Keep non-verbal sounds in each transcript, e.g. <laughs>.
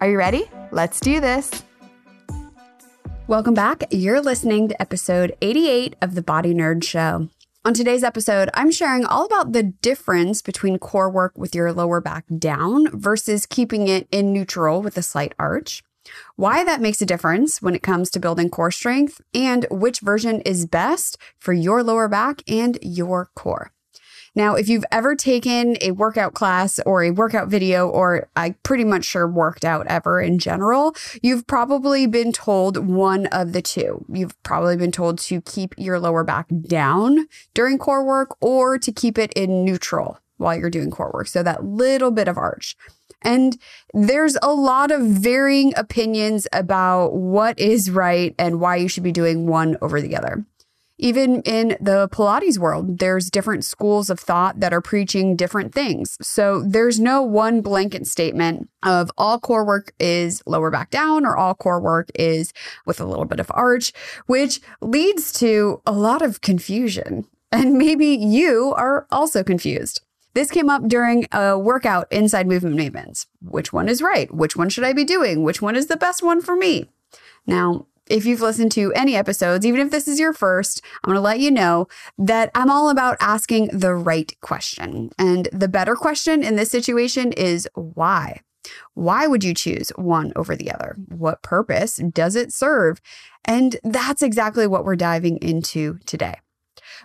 Are you ready? Let's do this. Welcome back. You're listening to episode 88 of the Body Nerd Show. On today's episode, I'm sharing all about the difference between core work with your lower back down versus keeping it in neutral with a slight arch, why that makes a difference when it comes to building core strength, and which version is best for your lower back and your core. Now, if you've ever taken a workout class or a workout video, or I pretty much sure worked out ever in general, you've probably been told one of the two. You've probably been told to keep your lower back down during core work or to keep it in neutral while you're doing core work. So that little bit of arch. And there's a lot of varying opinions about what is right and why you should be doing one over the other. Even in the Pilates world, there's different schools of thought that are preaching different things. So there's no one blanket statement of all core work is lower back down or all core work is with a little bit of arch, which leads to a lot of confusion. And maybe you are also confused. This came up during a workout inside Movement Mavens. Which one is right? Which one should I be doing? Which one is the best one for me? Now, if you've listened to any episodes, even if this is your first, I'm going to let you know that I'm all about asking the right question. And the better question in this situation is why? Why would you choose one over the other? What purpose does it serve? And that's exactly what we're diving into today.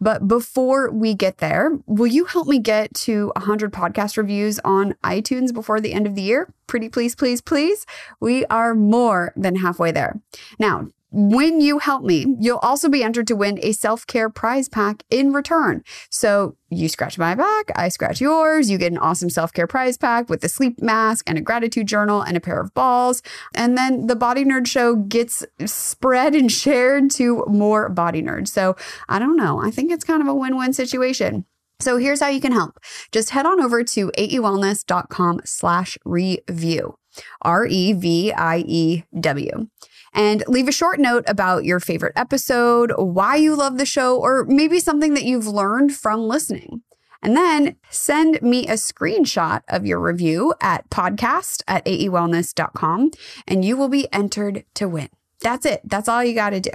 But before we get there, will you help me get to 100 podcast reviews on iTunes before the end of the year? Pretty please, please, please. We are more than halfway there. Now, when you help me, you'll also be entered to win a self care prize pack in return. So you scratch my back, I scratch yours. You get an awesome self care prize pack with a sleep mask and a gratitude journal and a pair of balls. And then the Body Nerd Show gets spread and shared to more body nerds. So I don't know. I think it's kind of a win win situation. So here's how you can help. Just head on over to aewellness.com slash review. R E V I E W and leave a short note about your favorite episode, why you love the show, or maybe something that you've learned from listening. And then send me a screenshot of your review at podcast at aewellness.com and you will be entered to win. That's it. That's all you got to do.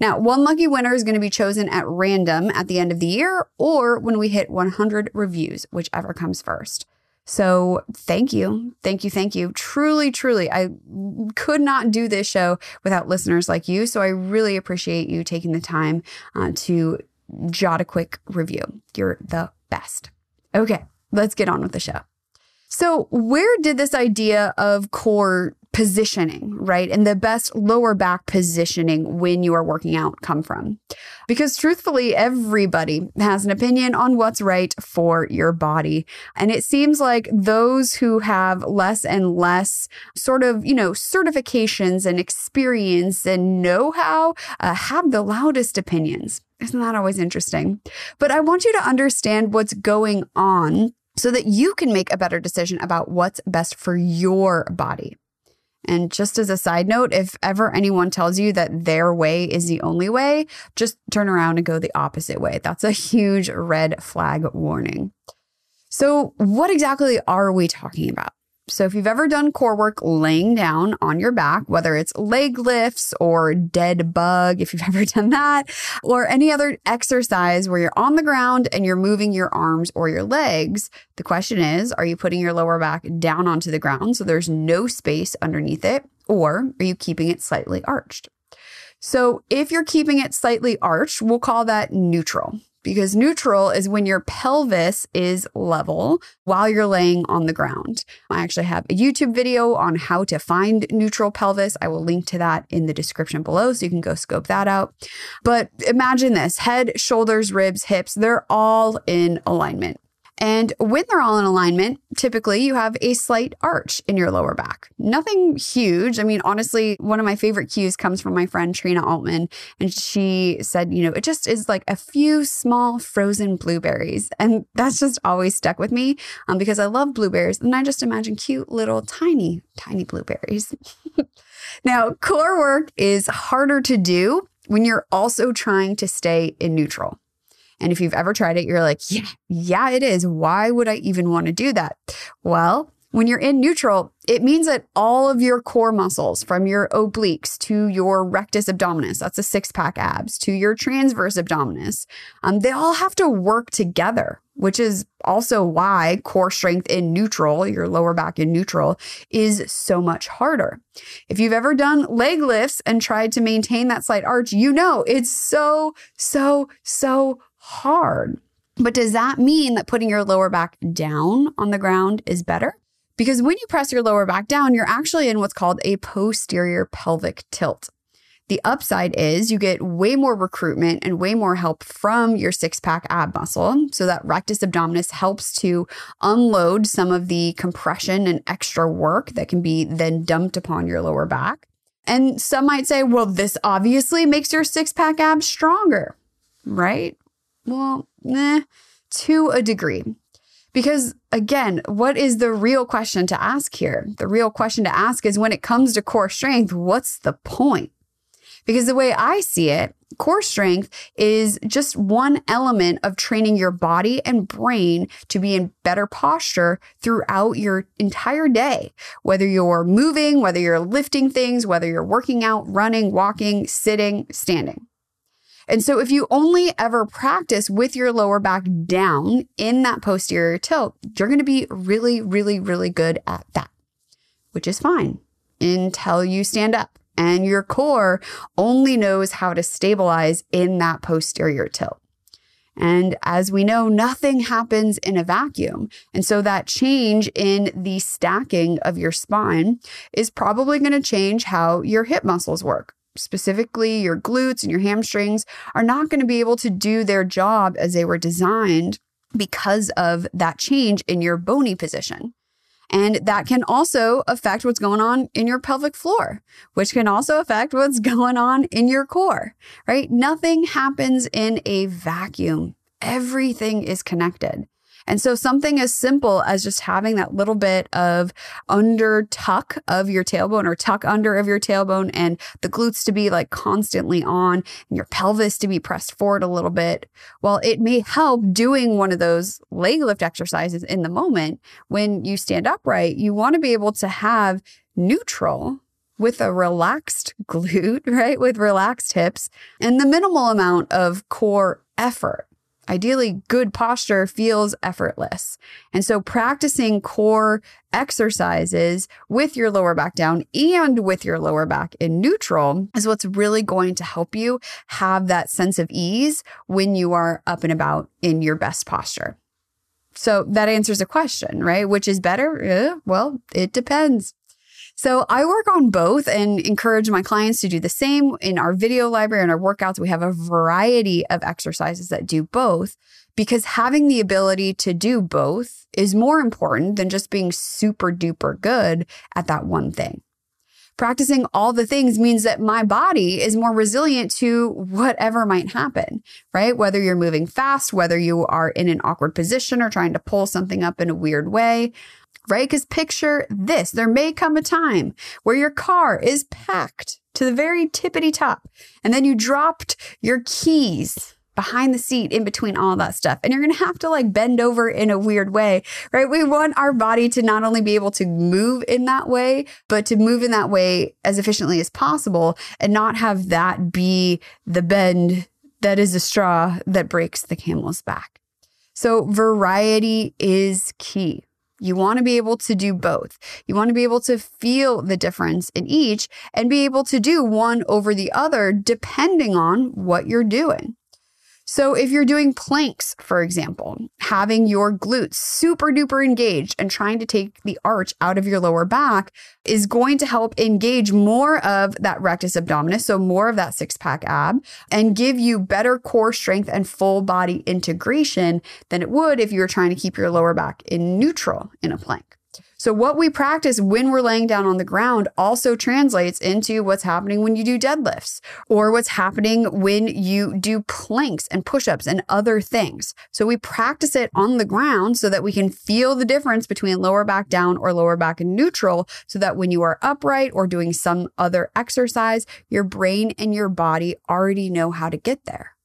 Now, one lucky winner is going to be chosen at random at the end of the year or when we hit 100 reviews, whichever comes first. So thank you. Thank you. Thank you. Truly, truly, I could not do this show without listeners like you. So I really appreciate you taking the time uh, to jot a quick review. You're the best. Okay, let's get on with the show. So, where did this idea of core positioning, right? And the best lower back positioning when you are working out come from. Because truthfully, everybody has an opinion on what's right for your body. And it seems like those who have less and less sort of, you know, certifications and experience and know how uh, have the loudest opinions. Isn't that always interesting? But I want you to understand what's going on so that you can make a better decision about what's best for your body. And just as a side note, if ever anyone tells you that their way is the only way, just turn around and go the opposite way. That's a huge red flag warning. So, what exactly are we talking about? So, if you've ever done core work laying down on your back, whether it's leg lifts or dead bug, if you've <laughs> ever done that, or any other exercise where you're on the ground and you're moving your arms or your legs, the question is are you putting your lower back down onto the ground so there's no space underneath it, or are you keeping it slightly arched? So, if you're keeping it slightly arched, we'll call that neutral because neutral is when your pelvis is level while you're laying on the ground. I actually have a YouTube video on how to find neutral pelvis. I will link to that in the description below so you can go scope that out. But imagine this head, shoulders, ribs, hips, they're all in alignment. And when they're all in alignment, typically you have a slight arch in your lower back. Nothing huge. I mean, honestly, one of my favorite cues comes from my friend Trina Altman. And she said, you know, it just is like a few small frozen blueberries. And that's just always stuck with me um, because I love blueberries. And I just imagine cute little tiny, tiny blueberries. <laughs> now, core work is harder to do when you're also trying to stay in neutral. And if you've ever tried it, you're like, yeah, yeah, it is. Why would I even want to do that? Well, when you're in neutral, it means that all of your core muscles, from your obliques to your rectus abdominis, that's a six pack abs, to your transverse abdominis, um, they all have to work together, which is also why core strength in neutral, your lower back in neutral, is so much harder. If you've ever done leg lifts and tried to maintain that slight arch, you know it's so, so, so hard. But does that mean that putting your lower back down on the ground is better? Because when you press your lower back down, you're actually in what's called a posterior pelvic tilt. The upside is you get way more recruitment and way more help from your six pack ab muscle. So that rectus abdominis helps to unload some of the compression and extra work that can be then dumped upon your lower back. And some might say, well, this obviously makes your six pack abs stronger, right? Well, nah, to a degree. Because again, what is the real question to ask here? The real question to ask is when it comes to core strength, what's the point? Because the way I see it, core strength is just one element of training your body and brain to be in better posture throughout your entire day. Whether you're moving, whether you're lifting things, whether you're working out, running, walking, sitting, standing. And so if you only ever practice with your lower back down in that posterior tilt, you're going to be really, really, really good at that, which is fine until you stand up and your core only knows how to stabilize in that posterior tilt. And as we know, nothing happens in a vacuum. And so that change in the stacking of your spine is probably going to change how your hip muscles work specifically your glutes and your hamstrings, are not going to be able to do their job as they were designed because of that change in your bony position. And that can also affect what's going on in your pelvic floor, which can also affect what's <laughs> going on in your core, right? Nothing happens in a vacuum. Everything is connected. And so something as simple as just having that little bit of under tuck of your tailbone or tuck under of your tailbone and the glutes to be like constantly on and your pelvis to be pressed forward a little bit. Well, it may help doing one of those leg lift exercises in the moment when you stand upright. You want to be able to have neutral with a relaxed glute, <laughs> right? With relaxed hips and the minimal amount of core effort. Ideally, good posture feels effortless. And so practicing core exercises with your lower back down and with your lower back in neutral is what's really going to help you have that sense of ease when you are up and about in your best posture. So that answers a question, right? Which is better? Uh, well, it depends. So I work on both and encourage my clients to do the same. In our video library and our workouts, we have a variety of exercises that do both because having the ability to do both is more important than just being super duper good at that one thing. Practicing all the things means that my body is more resilient to whatever might happen, right? Whether you're moving fast, whether you are in an awkward position or trying to pull something up in a weird way, right? Because picture this there may come a time where your car is packed to the very tippity top, and then you dropped your keys behind the seat in between all that stuff. And you're going to have to like bend over in a weird way, right? We want our body to not only be able to move in that way, but to move in that way as efficiently as possible and not have that be the bend that is a straw that breaks the camel's back. So variety is key. You want to be able to do both. You want to be able to feel the difference in each and be able to do one over the other depending on what you're doing. So, if you're doing planks, for example, having your glutes super duper engaged and trying to take the arch out of your lower back is going to help engage more of that rectus abdominis, so more of that six pack ab, and give you better core strength and full body integration than it would if you were trying to keep your lower back in neutral in a plank. So, what we practice when we're laying down on the ground also translates into what's happening when you do deadlifts or what's happening when you do planks and push ups and other things. So, we practice it on the ground so that we can feel the difference between lower back down or lower back in neutral, so that when you are upright or doing some other exercise, your brain and your body already know how to get there.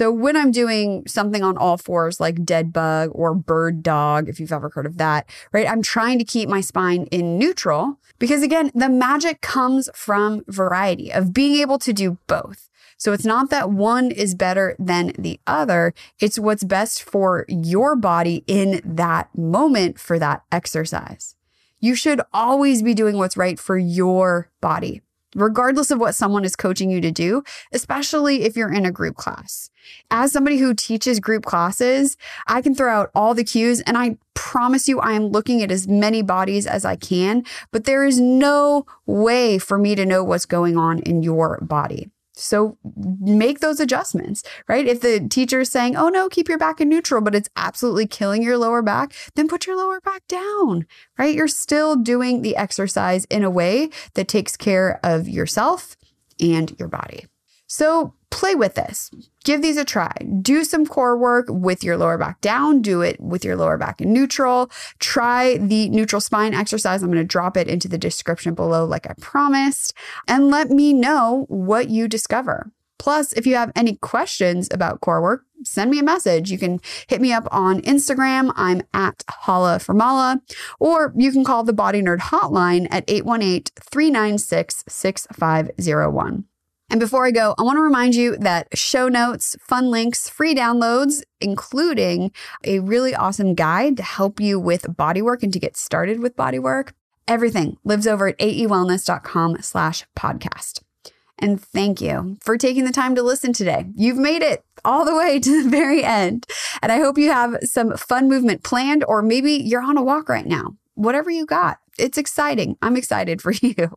So when I'm doing something on all fours like dead bug or bird dog, if you've ever heard of that, right? I'm trying to keep my spine in neutral because again, the magic comes from variety of being able to do both. So it's not that one is better than the other. It's what's best for your body in that moment for that exercise. You should always be doing what's right for your body regardless of what someone is coaching you to do, especially if you're in a group class. As somebody who teaches group classes, I can throw out all the cues and I promise you I am looking at as many bodies as I can, but there is no way for me to know what's going on in your body. So make those adjustments, right? If the teacher is saying, oh no, keep your back in neutral, but it's absolutely killing your lower back, then put your lower back down, right? You're still doing the exercise in a way that takes care of yourself and your body. So play with this. Give these a try. Do some core work with your lower back down. Do it with your lower back in neutral. Try the neutral spine exercise. I'm going to drop it into the description below, like I promised, and let me know what you discover. Plus, if you have any questions about core work, send me a message. You can hit me up on Instagram. I'm at Holla Formala, or you can call the Body Nerd hotline at 818 396 6501. And before I go, I want to remind you that show notes, fun links, free downloads, including a really awesome guide to help you with bodywork and to get started with bodywork. Everything lives over at aewellness.com slash podcast. And thank you for taking the time to listen today. You've made it all the way <laughs> to the very end. And I hope you have some fun movement planned, or maybe you're on a walk right now. Whatever you got, it's exciting. I'm excited for <laughs> you.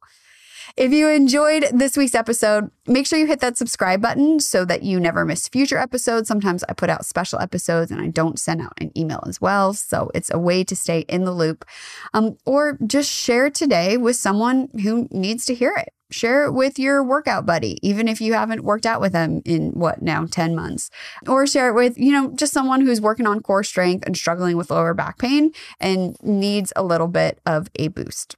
If you enjoyed this week's episode, make sure you hit that subscribe button so that you never miss future episodes. Sometimes I put out special episodes and I don't send out an email as well. So it's a way to stay in the loop. Um, or just share today with someone who needs to hear it. Share it with your workout buddy, even if you haven't worked out with them in what now, 10 months. Or share it with, you know, just someone who's working on core strength and struggling with lower back pain and needs a little bit of a boost.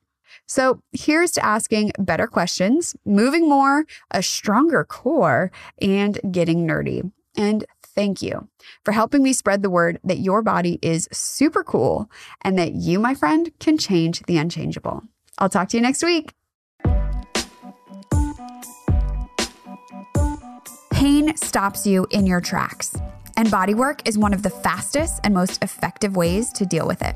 So here's to asking better questions, moving more, a stronger core, and getting nerdy. And thank you for helping me spread the word that your body is super cool and that you, my friend, can change the unchangeable. I'll talk to you next week. Pain stops you in your tracks, and bodywork is one of the fastest and most effective ways to deal with it.